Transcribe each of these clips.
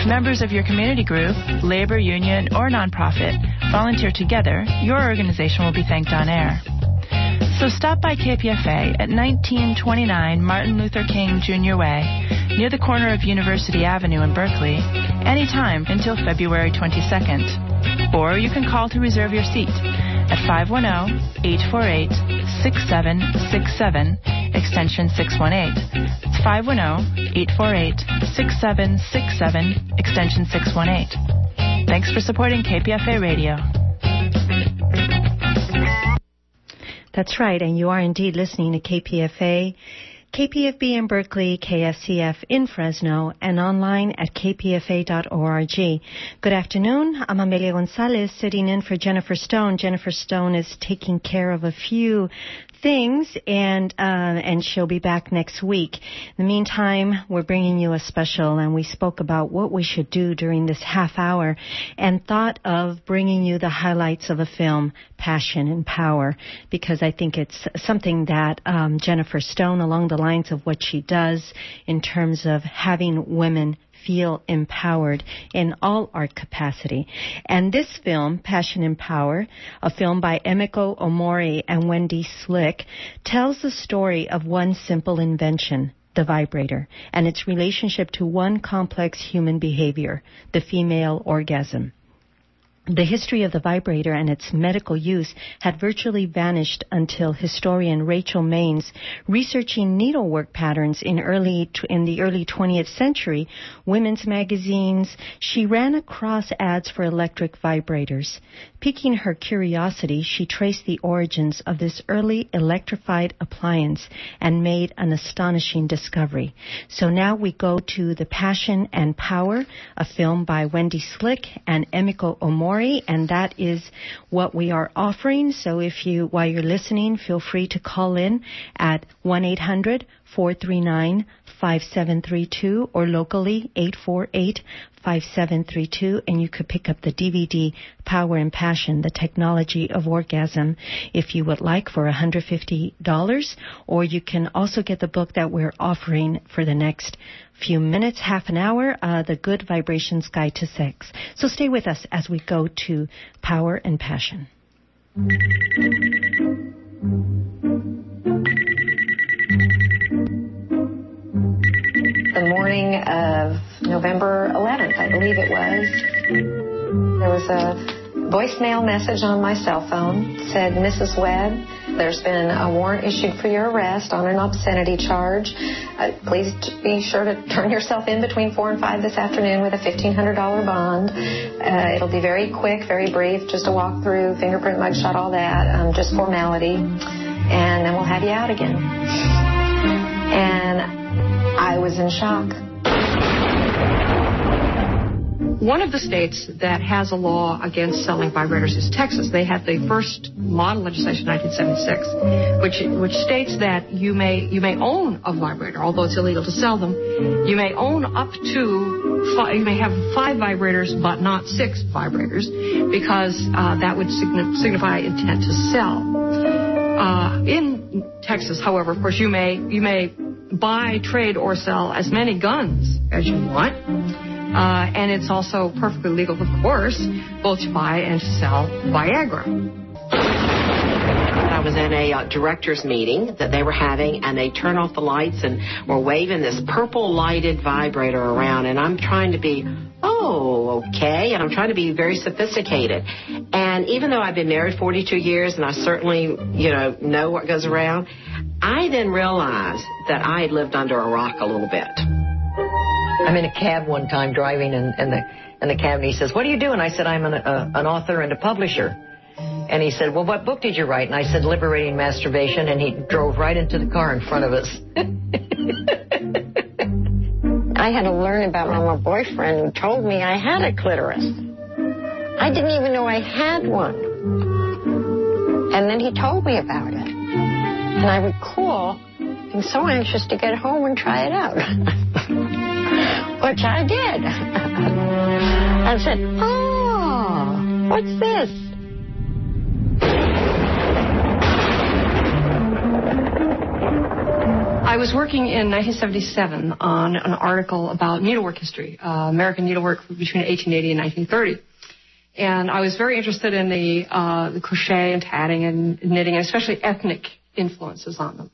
If members of your community group, labor union, or nonprofit volunteer together, your organization will be thanked on air. So stop by KPFA at 1929 Martin Luther King Jr. Way, near the corner of University Avenue in Berkeley, anytime until February 22nd. Or you can call to reserve your seat at 510-848-6767, extension 618. It's 510-848-6767, extension 618. Thanks for supporting KPFA Radio. That's right, and you are indeed listening to KPFA. KPFB in Berkeley, KFCF in Fresno, and online at kpfa.org. Good afternoon. I'm Amelia Gonzalez sitting in for Jennifer Stone. Jennifer Stone is taking care of a few things, and uh, and she'll be back next week. In the meantime, we're bringing you a special, and we spoke about what we should do during this half hour, and thought of bringing you the highlights of a film, Passion and Power, because I think it's something that um, Jennifer Stone, along the lines of what she does in terms of having women feel empowered in all art capacity. And this film, Passion and Power, a film by Emiko Omori and Wendy Slick, tells the story of one simple invention, the vibrator, and its relationship to one complex human behavior, the female orgasm. The history of the vibrator and its medical use had virtually vanished until historian Rachel Maines, researching needlework patterns in early in the early 20th century, women's magazines, she ran across ads for electric vibrators. Piquing her curiosity, she traced the origins of this early electrified appliance and made an astonishing discovery. So now we go to The Passion and Power, a film by Wendy Slick and Emiko Omori, and that is what we are offering. So if you, while you're listening, feel free to call in at 1-800 439 5732 or locally 848 5732 and you could pick up the DVD Power and Passion, the technology of orgasm if you would like for $150 or you can also get the book that we're offering for the next few minutes, half an hour, uh, The Good Vibrations Guide to Sex. So stay with us as we go to Power and Passion. The morning of November 11th, I believe it was. There was a voicemail message on my cell phone said, Mrs. Webb, there's been a warrant issued for your arrest on an obscenity charge. Uh, please be sure to turn yourself in between 4 and 5 this afternoon with a $1,500 bond. Uh, it'll be very quick, very brief, just a walk through, fingerprint, mugshot, all that, um, just formality. And then we'll have you out again. And I was in shock. One of the states that has a law against selling vibrators is Texas. They had the first model legislation in 1976, which which states that you may you may own a vibrator, although it's illegal to sell them. You may own up to five, you may have five vibrators, but not six vibrators, because uh, that would signify intent to sell. Uh, in Texas, however, of course, you may you may buy, trade, or sell as many guns as you want. Uh, and it's also perfectly legal, of course, both to buy and to sell Viagra. I was in a uh, director's meeting that they were having, and they turned off the lights and were waving this purple lighted vibrator around, and I'm trying to be, oh, okay, and I'm trying to be very sophisticated. And even though I've been married 42 years, and I certainly, you know, know what goes around, I then realized that I had lived under a rock a little bit. I'm in a cab one time driving, and, and the and the cab, and he says, "What do you do?" And I said, "I'm an, uh, an author and a publisher." And he said, "Well, what book did you write?" And I said, "Liberating Masturbation." And he drove right into the car in front of us. I had to learn about my boyfriend who told me I had a clitoris. I didn't even know I had one. And then he told me about it. And I recall being so anxious to get home and try it out, which I did. I said, Oh, what's this? I was working in 1977 on an article about needlework history, uh, American needlework between 1880 and 1930. And I was very interested in the, uh, the crochet and tatting and knitting, and especially ethnic influences on them.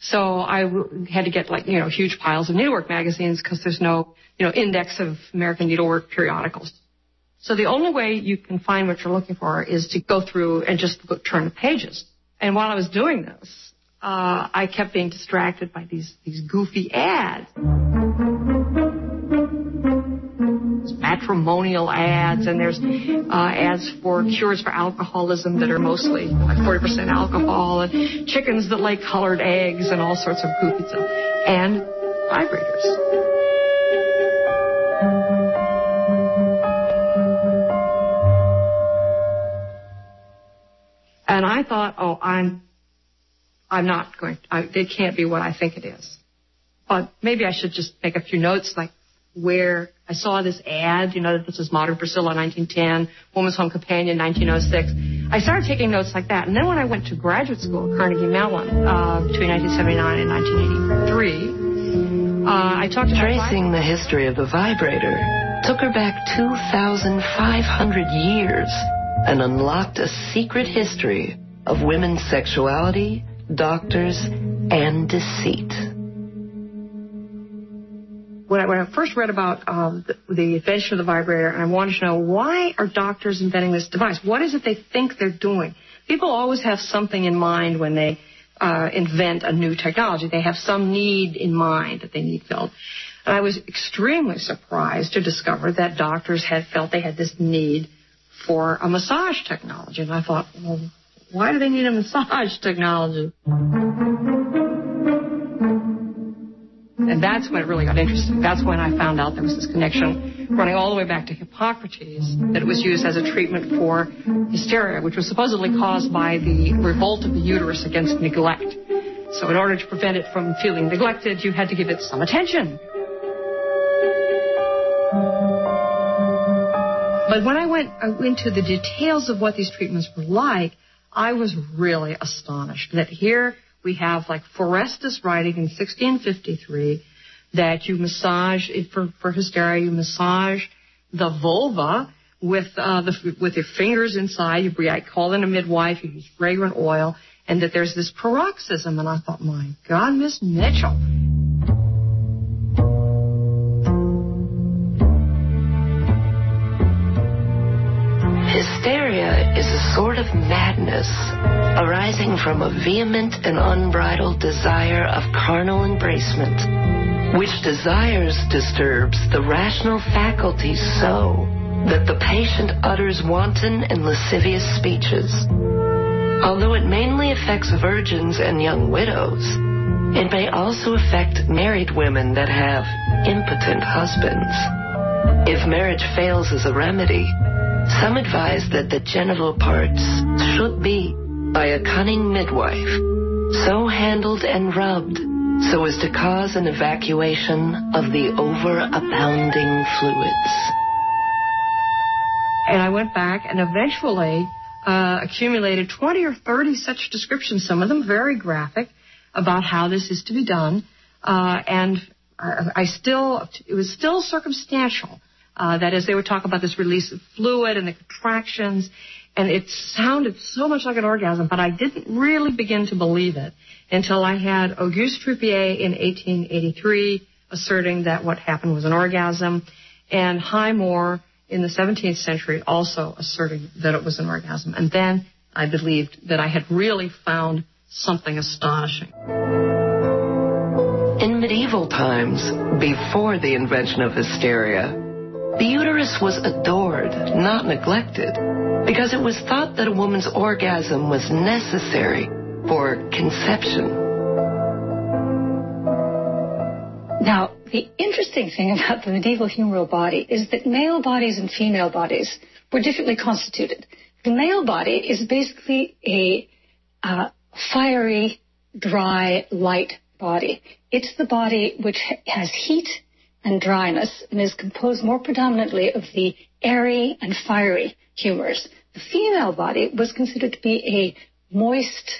So I had to get like, you know, huge piles of needlework magazines because there's no, you know, index of American needlework periodicals. So the only way you can find what you're looking for is to go through and just look, turn the pages. And while I was doing this, uh, I kept being distracted by these these goofy ads. Matrimonial ads, and there's uh, ads for cures for alcoholism that are mostly like 40% alcohol, and chickens that lay colored eggs, and all sorts of goofy stuff, and vibrators. And I thought, oh, I'm I'm not going, I, it can't be what I think it is. But maybe I should just make a few notes like where I saw this ad, you know, that this is Modern Priscilla 1910, Woman's Home Companion 1906. I started taking notes like that. And then when I went to graduate school at Carnegie Mellon uh, between 1979 and 1983, uh, I talked to Tracing the history of the vibrator took her back 2,500 years and unlocked a secret history of women's sexuality, doctors, and deceit. When I, when I first read about um, the, the invention of the vibrator, I wanted to know why are doctors inventing this device? What is it they think they're doing? People always have something in mind when they uh, invent a new technology. They have some need in mind that they need filled. And I was extremely surprised to discover that doctors had felt they had this need for a massage technology. And I thought, well, why do they need a massage technology? And that's when it really got interesting. That's when I found out there was this connection running all the way back to Hippocrates, that it was used as a treatment for hysteria, which was supposedly caused by the revolt of the uterus against neglect. So in order to prevent it from feeling neglected, you had to give it some attention. But when I went into the details of what these treatments were like, I was really astonished that here we have like Forestus writing in 1653 that you massage for, for hysteria, you massage the vulva with uh, the with your fingers inside. You call in a midwife. You use fragrant oil, and that there's this paroxysm. And I thought, my God, Miss Mitchell, sort of madness arising from a vehement and unbridled desire of carnal embracement, which desires disturbs the rational faculties so that the patient utters wanton and lascivious speeches. Although it mainly affects virgins and young widows, it may also affect married women that have impotent husbands. If marriage fails as a remedy, some advise that the genital parts should be, by a cunning midwife, so handled and rubbed so as to cause an evacuation of the overabounding fluids. And I went back and eventually uh, accumulated 20 or 30 such descriptions, some of them very graphic, about how this is to be done. Uh, and I, I still, it was still circumstantial. Uh, that is, they would talk about this release of fluid and the contractions, and it sounded so much like an orgasm, but I didn't really begin to believe it until I had Auguste Tripier in 1883 asserting that what happened was an orgasm, and Highmore in the 17th century also asserting that it was an orgasm. And then I believed that I had really found something astonishing. In medieval times, before the invention of hysteria, the uterus was adored, not neglected, because it was thought that a woman's orgasm was necessary for conception. Now, the interesting thing about the medieval humoral body is that male bodies and female bodies were differently constituted. The male body is basically a uh, fiery, dry, light body. It's the body which has heat and dryness and is composed more predominantly of the airy and fiery humors. The female body was considered to be a moist,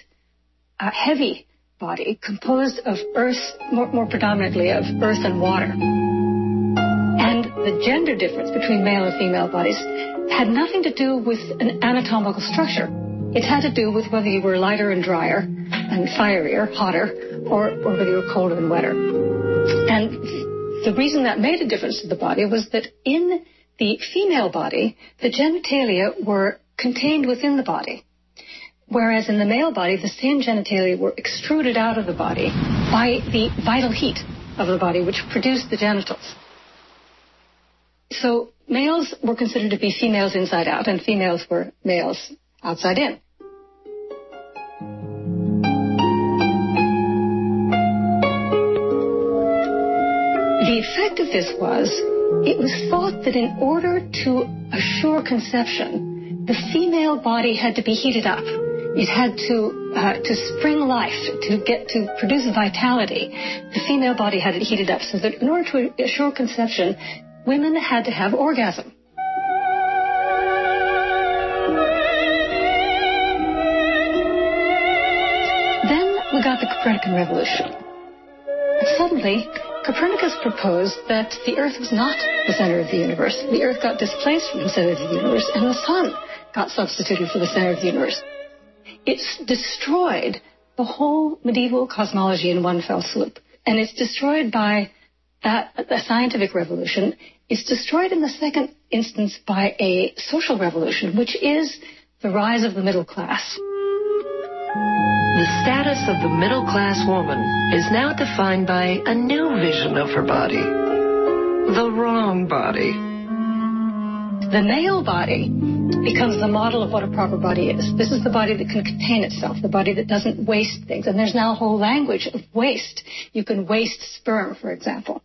uh, heavy body composed of earth, more, more predominantly of earth and water. And the gender difference between male and female bodies had nothing to do with an anatomical structure. It had to do with whether you were lighter and drier and fierier, hotter, or, or whether you were colder and wetter. And the reason that made a difference to the body was that in the female body, the genitalia were contained within the body. Whereas in the male body, the same genitalia were extruded out of the body by the vital heat of the body, which produced the genitals. So males were considered to be females inside out, and females were males outside in. Effect of this was it was thought that in order to assure conception, the female body had to be heated up. It had to uh, to spring life, to get to produce vitality. The female body had be heated up so that in order to assure conception, women had to have orgasm. Then we got the Copernican revolution. And suddenly, Copernicus proposed that the Earth was not the center of the universe. The Earth got displaced from the center of the universe, and the Sun got substituted for the center of the universe. It's destroyed the whole medieval cosmology in one fell swoop. And it's destroyed by that, the scientific revolution. It's destroyed in the second instance by a social revolution, which is the rise of the middle class. The status of the middle class woman is now defined by a new vision of her body. The wrong body. The male body becomes the model of what a proper body is. This is the body that can contain itself, the body that doesn't waste things. And there's now a whole language of waste. You can waste sperm, for example.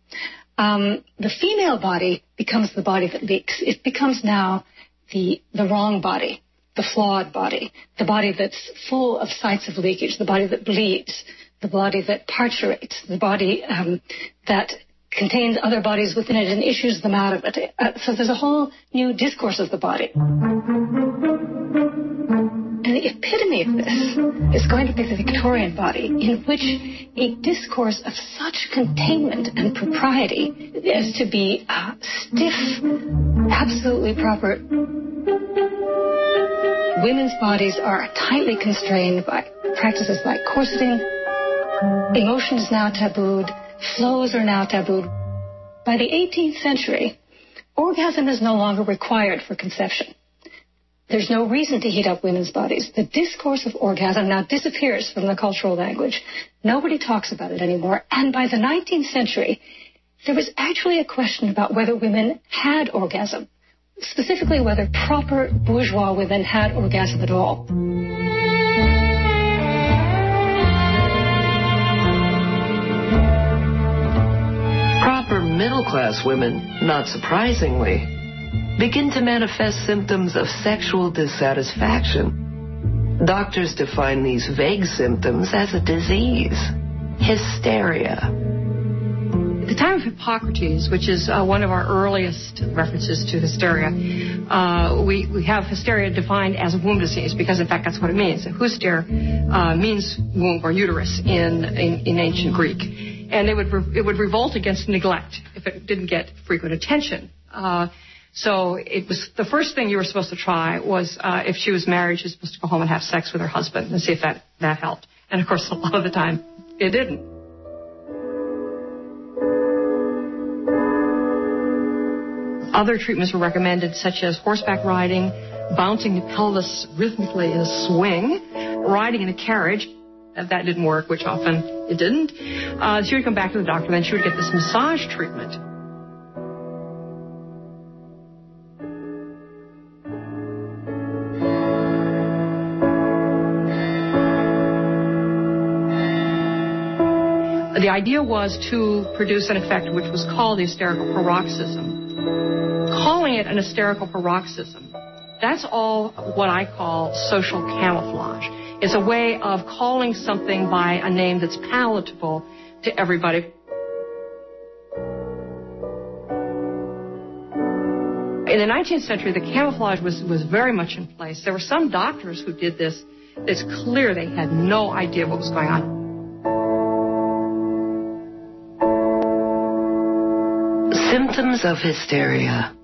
Um, the female body becomes the body that leaks. It becomes now the, the wrong body the flawed body, the body that's full of sites of leakage, the body that bleeds, the body that parturates, the body um, that contains other bodies within it and issues them out of it. Uh, so there's a whole new discourse of the body. And the epitome of this is going to be the Victorian body, in which a discourse of such containment and propriety as to be uh, stiff, absolutely proper women's bodies are tightly constrained by practices like corseting. Emotion is now tabooed. Flows are now tabooed. By the 18th century, orgasm is no longer required for conception. There's no reason to heat up women's bodies. The discourse of orgasm now disappears from the cultural language. Nobody talks about it anymore. And by the 19th century, there was actually a question about whether women had orgasm specifically whether proper bourgeois women had orgasm at all. Proper middle class women, not surprisingly, begin to manifest symptoms of sexual dissatisfaction. Doctors define these vague symptoms as a disease, hysteria, the time of Hippocrates, which is uh, one of our earliest references to hysteria, uh, we, we have hysteria defined as womb disease because, in fact, that's what it means. Hyster uh, means womb or uterus in, in, in ancient Greek. And it would, re- it would revolt against neglect if it didn't get frequent attention. Uh, so it was the first thing you were supposed to try was uh, if she was married, she was supposed to go home and have sex with her husband and see if that, that helped. And of course, a lot of the time, it didn't. Other treatments were recommended, such as horseback riding, bouncing the pelvis rhythmically in a swing, riding in a carriage. If that didn't work, which often it didn't, uh, she would come back to the doctor, then she would get this massage treatment. The idea was to produce an effect which was called the hysterical paroxysm calling it an hysterical paroxysm, that's all what I call social camouflage. It's a way of calling something by a name that's palatable to everybody. In the 19th century, the camouflage was, was very much in place. There were some doctors who did this. It's clear they had no idea what was going on. Symptoms of hysteria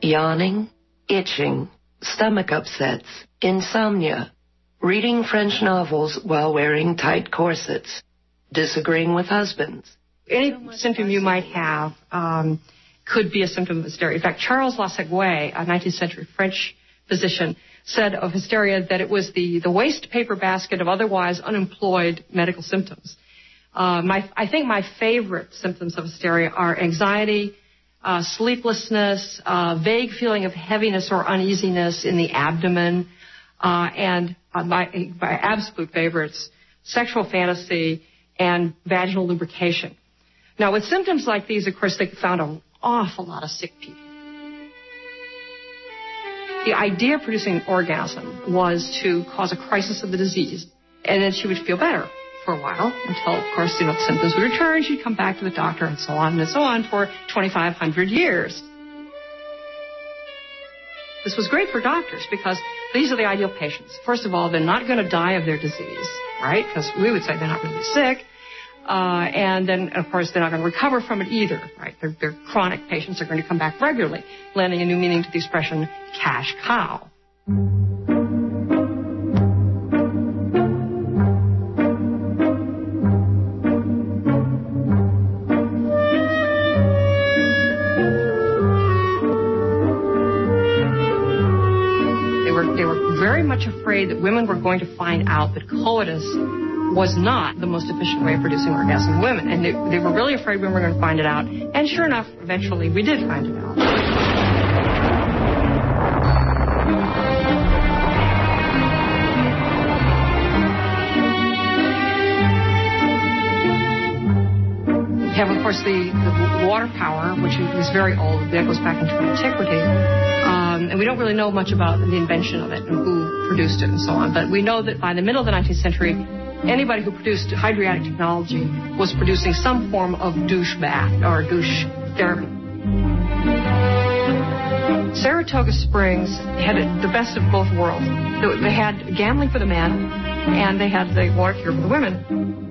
yawning, itching, stomach upsets, insomnia, reading French novels while wearing tight corsets, disagreeing with husbands. Any symptom you might have um, could be a symptom of hysteria. In fact, Charles Lasègue, a 19th century French physician, said of hysteria that it was the, the waste paper basket of otherwise unemployed medical symptoms. Uh, my, I think my favorite symptoms of hysteria are anxiety, uh, sleeplessness, uh, vague feeling of heaviness or uneasiness in the abdomen, uh, and uh, my, my absolute favorites, sexual fantasy and vaginal lubrication. Now, with symptoms like these, of course, they found an awful lot of sick people. The idea of producing orgasm was to cause a crisis of the disease, and then she would feel better for a while until, of course, you know, the symptoms would return. She'd come back to the doctor and so on and so on for 2,500 years. This was great for doctors because these are the ideal patients. First of all, they're not going to die of their disease, right? Because we would say they're not really sick. Uh, and then, of course, they're not going to recover from it either, right? They're, they're chronic patients are going to come back regularly, lending a new meaning to the expression cash cow. Afraid that women were going to find out that coitus was not the most efficient way of producing orgasm in women. And they, they were really afraid women were going to find it out. And sure enough, eventually we did find it out. We have, of course, the, the water power, which is very old. That goes back into antiquity. Um, Um, and we don't really know much about the invention of it and who produced it and so on. But we know that by the middle of the 19th century, anybody who produced hydriatic technology was producing some form of douche bath or douche therapy. Saratoga Springs had the best of both worlds. They had gambling for the men, and they had the water cure for the women.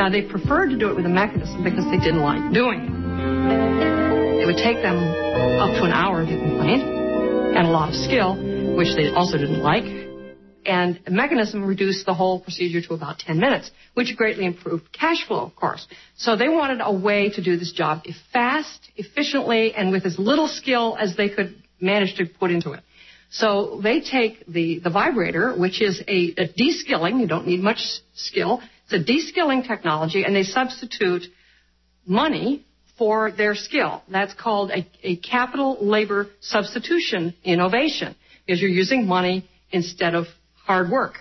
Now, they preferred to do it with a mechanism because they didn't like doing it. It would take them up to an hour, they complained, and a lot of skill, which they also didn't like. And the mechanism reduced the whole procedure to about 10 minutes, which greatly improved cash flow, of course. So they wanted a way to do this job fast, efficiently, and with as little skill as they could manage to put into it. So they take the, the vibrator, which is a, a de-skilling, you don't need much skill, it's a de-skilling technology, and they substitute money for their skill. That's called a, a capital labor substitution innovation because you're using money instead of hard work,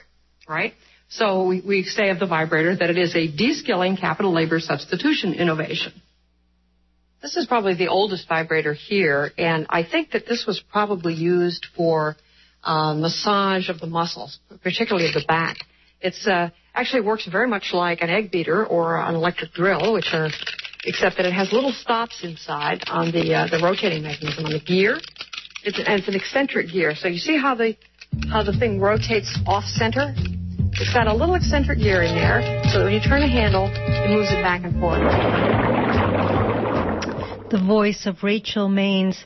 right? So we, we say of the vibrator that it is a de-skilling capital labor substitution innovation. This is probably the oldest vibrator here, and I think that this was probably used for uh, massage of the muscles, particularly of the back. It's uh, actually works very much like an egg beater or an electric drill, which are except that it has little stops inside on the uh, the rotating mechanism on the gear. It's an, and it's an eccentric gear. So you see how the how the thing rotates off center? It's got a little eccentric gear in there, so that when you turn the handle, it moves it back and forth. The voice of Rachel Maines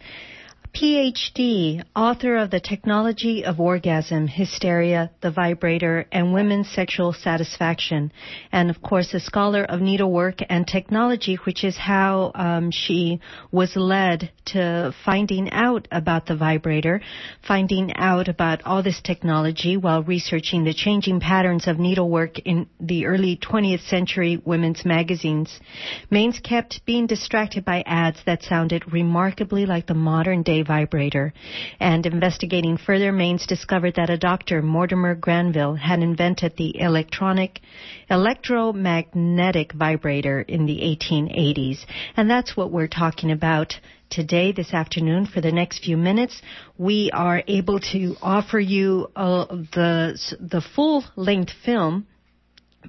PhD, author of The Technology of Orgasm, Hysteria, The Vibrator, and Women's Sexual Satisfaction, and of course a scholar of needlework and technology, which is how um, she was led to finding out about the vibrator, finding out about all this technology while researching the changing patterns of needlework in the early 20th century women's magazines. Maines kept being distracted by ads that sounded remarkably like the modern day vibrator. And investigating further, Maines discovered that a doctor, Mortimer Granville, had invented the electronic electromagnetic vibrator in the 1880s. And that's what we're talking about today, this afternoon, for the next few minutes. We are able to offer you uh, the, the full length film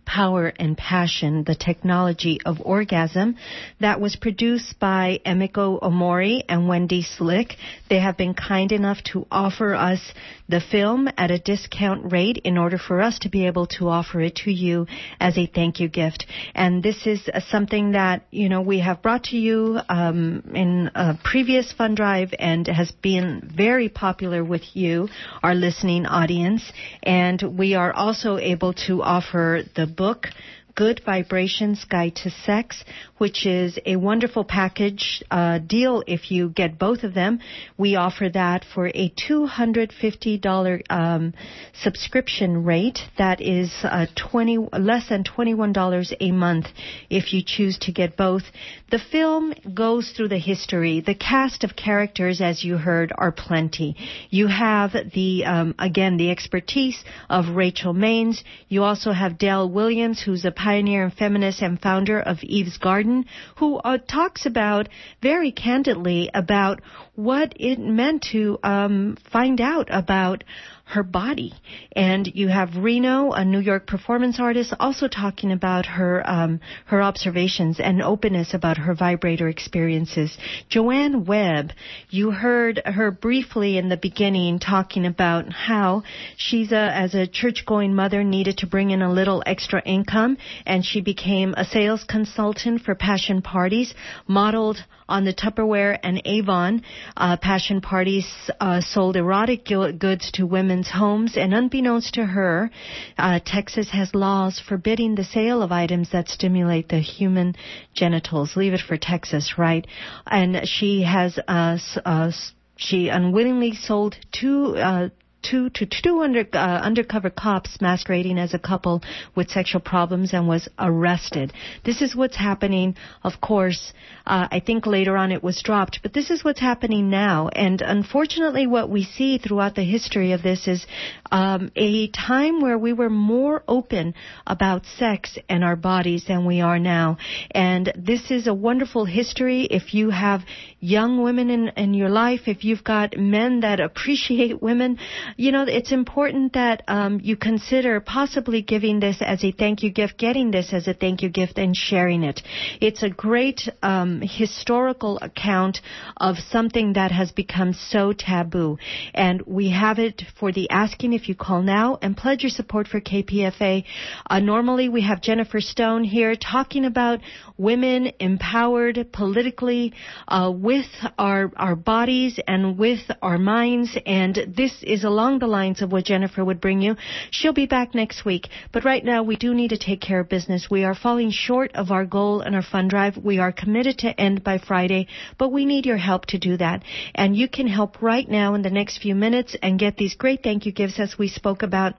Power and Passion, the Technology of Orgasm, that was produced by Emiko Omori and Wendy Slick. They have been kind enough to offer us the film at a discount rate in order for us to be able to offer it to you as a thank you gift. And this is something that, you know, we have brought to you um, in a previous fund drive and has been very popular with you, our listening audience. And we are also able to offer the book Good Vibrations Guide to Sex, which is a wonderful package uh, deal if you get both of them. We offer that for a $250 um, subscription rate. That is uh, 20 less than $21 a month if you choose to get both. The film goes through the history. The cast of characters, as you heard, are plenty. You have the um, again the expertise of Rachel Maines. You also have Dale Williams, who's a pioneer and feminist and founder of Eve's Garden, who uh, talks about very candidly about what it meant to um, find out about her body. And you have Reno, a New York performance artist, also talking about her um, her observations and openness about her vibrator experiences. Joanne Webb, you heard her briefly in the beginning talking about how she's a, as a church-going mother needed to bring in a little extra income, and she became a sales consultant for Passion Parties, modeled on the Tupperware and Avon. Uh, Passion Parties uh, sold erotic goods to women's homes, and unbeknownst to her, uh, Texas has laws forbidding the sale of items that stimulate the human genitals. Leave it for Texas, right? And she has uh, uh, she unwittingly sold two uh, two to two under, uh, undercover cops masquerading as a couple with sexual problems and was arrested. This is what's happening. Of course, uh, I think later on it was dropped, but this is what's happening now. And unfortunately, what we see throughout the history of this is um, a time where we were more open about sex and our bodies than we are now. And this is a wonderful history. If you have young women in, in your life, if you've got men that appreciate women, you know, it's important that um, you consider possibly giving this as a thank you gift, getting this as a thank you gift, and sharing it. It's a great um, historical account of something that has become so taboo, and we have it for the asking if you call now and pledge your support for KPFA. Uh, normally, we have Jennifer Stone here talking about women empowered politically uh, with our our bodies and with our minds, and this is along the lines of what Jennifer would bring you. She'll be back next week, but right now we do need to take care of business. We are falling short of our goal and our fund drive. We are committed to end by Friday, but we need your help to do that, and you can help right now in the next few minutes and get these great thank you gifts as we spoke about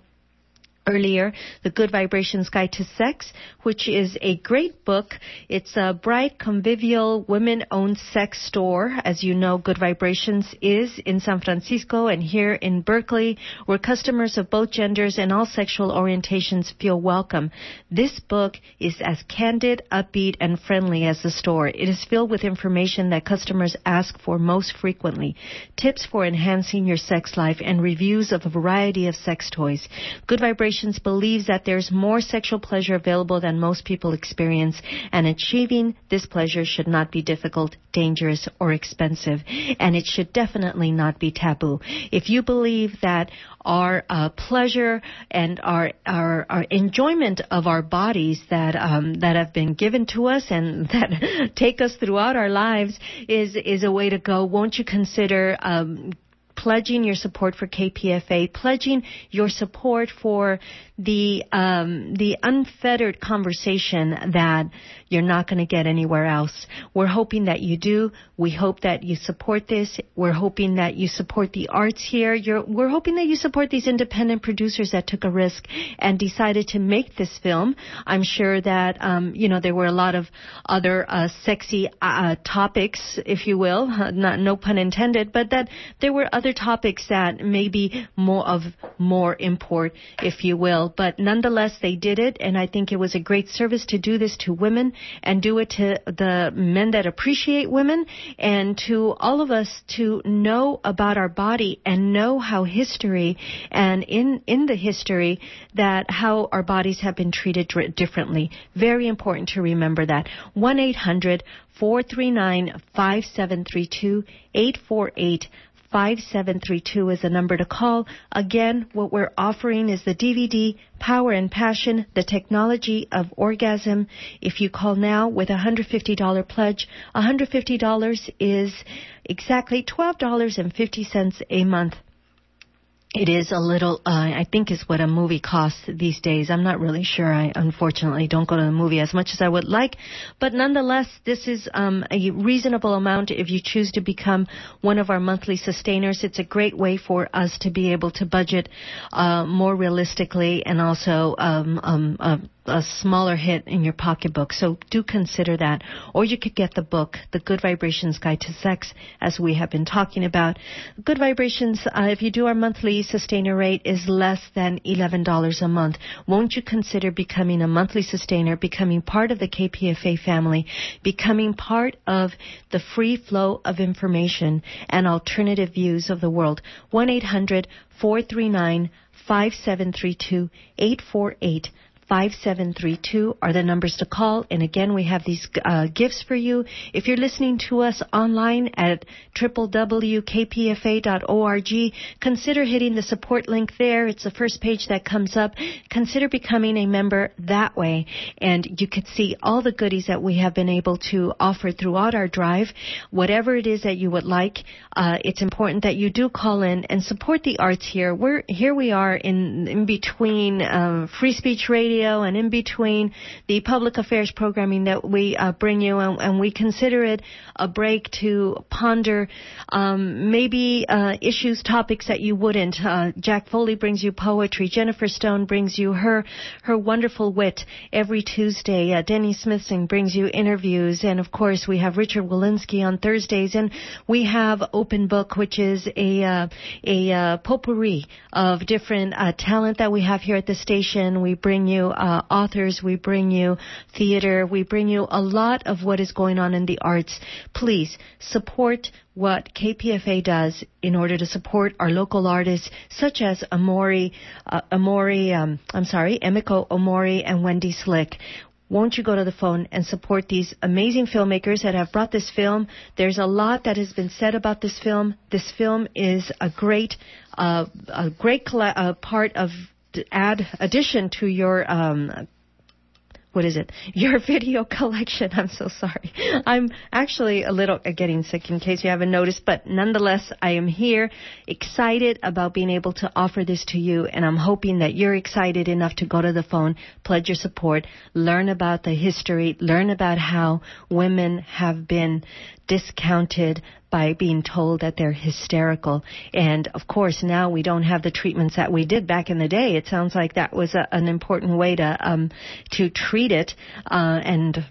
earlier, The Good Vibrations Guide to Sex, which is a great book. It's a bright, convivial, women-owned sex store. As you know, Good Vibrations is in San Francisco and here in Berkeley, where customers of both genders and all sexual orientations feel welcome. This book is as candid, upbeat, and friendly as the store. It is filled with information that customers ask for most frequently, tips for enhancing your sex life, and reviews of a variety of sex toys. Good Vibrations believes that there's more sexual pleasure available than most people experience, and achieving this pleasure should not be difficult, dangerous, or expensive, and it should definitely not be taboo. If you believe that our uh, pleasure and our, our, our enjoyment of our bodies that um, that have been given to us and that take us throughout our lives is is a way to go. Won't you consider um, pledging your support for KPFA, pledging your support for the um, the unfettered conversation that you're not going to get anywhere else. We're hoping that you do. We hope that you support this. We're hoping that you support the arts here. You're, we're hoping that you support these independent producers that took a risk and decided to make this film. I'm sure that um, you know there were a lot of other uh, sexy uh, topics, if you will, not no pun intended, but that there were other topics that may be more of more import, if you will but nonetheless, they did it, and I think it was a great service to do this to women and do it to the men that appreciate women and to all of us to know about our body and know how history and in in the history that how our bodies have been treated differently. Very important to remember that. 1 800 439 5732 848 5732 is the number to call. Again, what we're offering is the DVD Power and Passion, the technology of orgasm. If you call now with a $150 pledge, $150 is exactly $12.50 a month. It is a little, uh, I think is what a movie costs these days. I'm not really sure. I unfortunately don't go to the movie as much as I would like. But nonetheless, this is um, a reasonable amount if you choose to become one of our monthly sustainers. It's a great way for us to be able to budget uh, more realistically and also um, um, uh, a smaller hit in your pocketbook. So do consider that. Or you could get the book, The Good Vibrations Guide to Sex, as we have been talking about. Good Vibrations, uh, if you do our monthly sustainer rate, is less than $11 a month. Won't you consider becoming a monthly sustainer, becoming part of the KPFA family, becoming part of the free flow of information and alternative views of the world? 1 800 439 5732 848 5732 are the numbers to call. And again, we have these uh, gifts for you. If you're listening to us online at www.kpfa.org, consider hitting the support link there. It's the first page that comes up. Consider becoming a member that way. And you can see all the goodies that we have been able to offer throughout our drive. Whatever it is that you would like, uh, it's important that you do call in and support the arts here. We're, here we are in, in between uh, free speech radio radio and in between the public affairs programming that we uh, bring you, and, and, we consider it a break to ponder um, maybe uh, issues, topics that you wouldn't. Uh, Jack Foley brings you poetry. Jennifer Stone brings you her her wonderful wit every Tuesday. Uh, Denny Smithson brings you interviews, and of course we have Richard Wolinsky on Thursdays, and we have Open Book, which is a uh, a uh, potpourri of different talent that we have here at the station. We bring you uh, authors, we bring you theater, we bring you a lot of what is going on in the arts. Please support what KPFA does in order to support our local artists, such as Amori, uh, Amori, um, I'm sorry, Emiko Omori and Wendy Slick won't you go to the phone and support these amazing filmmakers that have brought this film? There's a lot that has been said about this film. This film is a great, uh, a great uh, part of add addition to your um, what is it? Your video collection. I'm so sorry. I'm actually a little uh, getting sick in case you haven't noticed, but nonetheless, I am here excited about being able to offer this to you, and I'm hoping that you're excited enough to go to the phone, pledge your support, learn about the history, learn about how women have been discounted by being told that they're hysterical. And of course, now we don't have the treatments that we did back in the day. It sounds like that was a, an important way to um, to treat it. Uh, and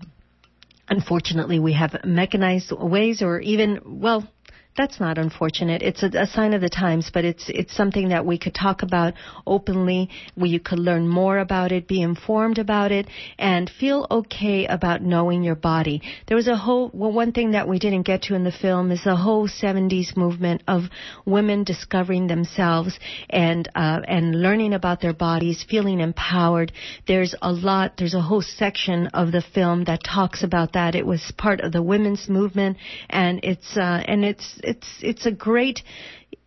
unfortunately, we have mechanized ways, or even well, that's not unfortunate. It's a, a, sign of the times, but it's it's something that we could talk about openly. Where you could learn more about it, be informed about it, and feel okay about knowing your body. There was a whole well, one thing that we didn't get to in the film is the whole 70s movement of women discovering themselves and uh, and learning about their bodies, feeling empowered. There's a lot. There's a whole section of the film that talks about that. It was part of the women's movement, and it's uh, and it's it's it's a great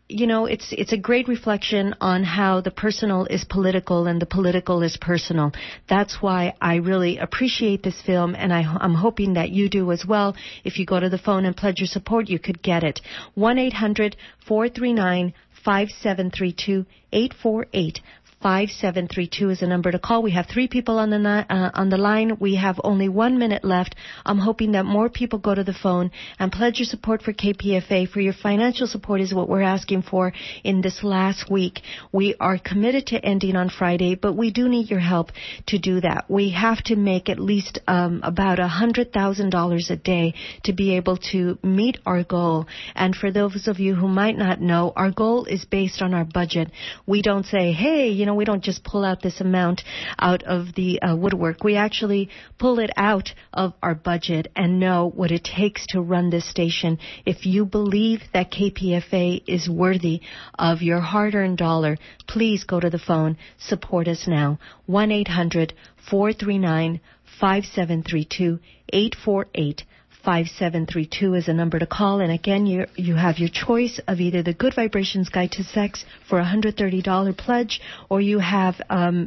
you know it's it's a great reflection on how the personal is political and the political is personal. That's why i really appreciate this film and I, am hoping that you do as well. If you go to the phone and pledge your support you could get it. 1-800-439 5732 848 5732 is the number to call. We have three people on the uh, on the line. We have only one minute left. I'm hoping that more people go to the phone and pledge your support for KPFA. For your financial support is what we're asking for in this last week. We are committed to ending on Friday, but we do need your help to do that. We have to make at least um, about a hundred thousand dollars a day to be able to meet our goal. And for those of you who might not know, our goal is based on our budget. We don't say, hey, you know, we don't just pull out this amount out of the uh, woodwork. We actually pull it out of our budget and know what it takes to run this station. If you believe that KPFA is worthy of your hard-earned dollar, please go to the phone. Support us now. 1-800-439 5732 848 5732 is a number to call. And again, you you have your choice of either the Good Vibrations Guide to Sex for a $130 pledge, or you have um,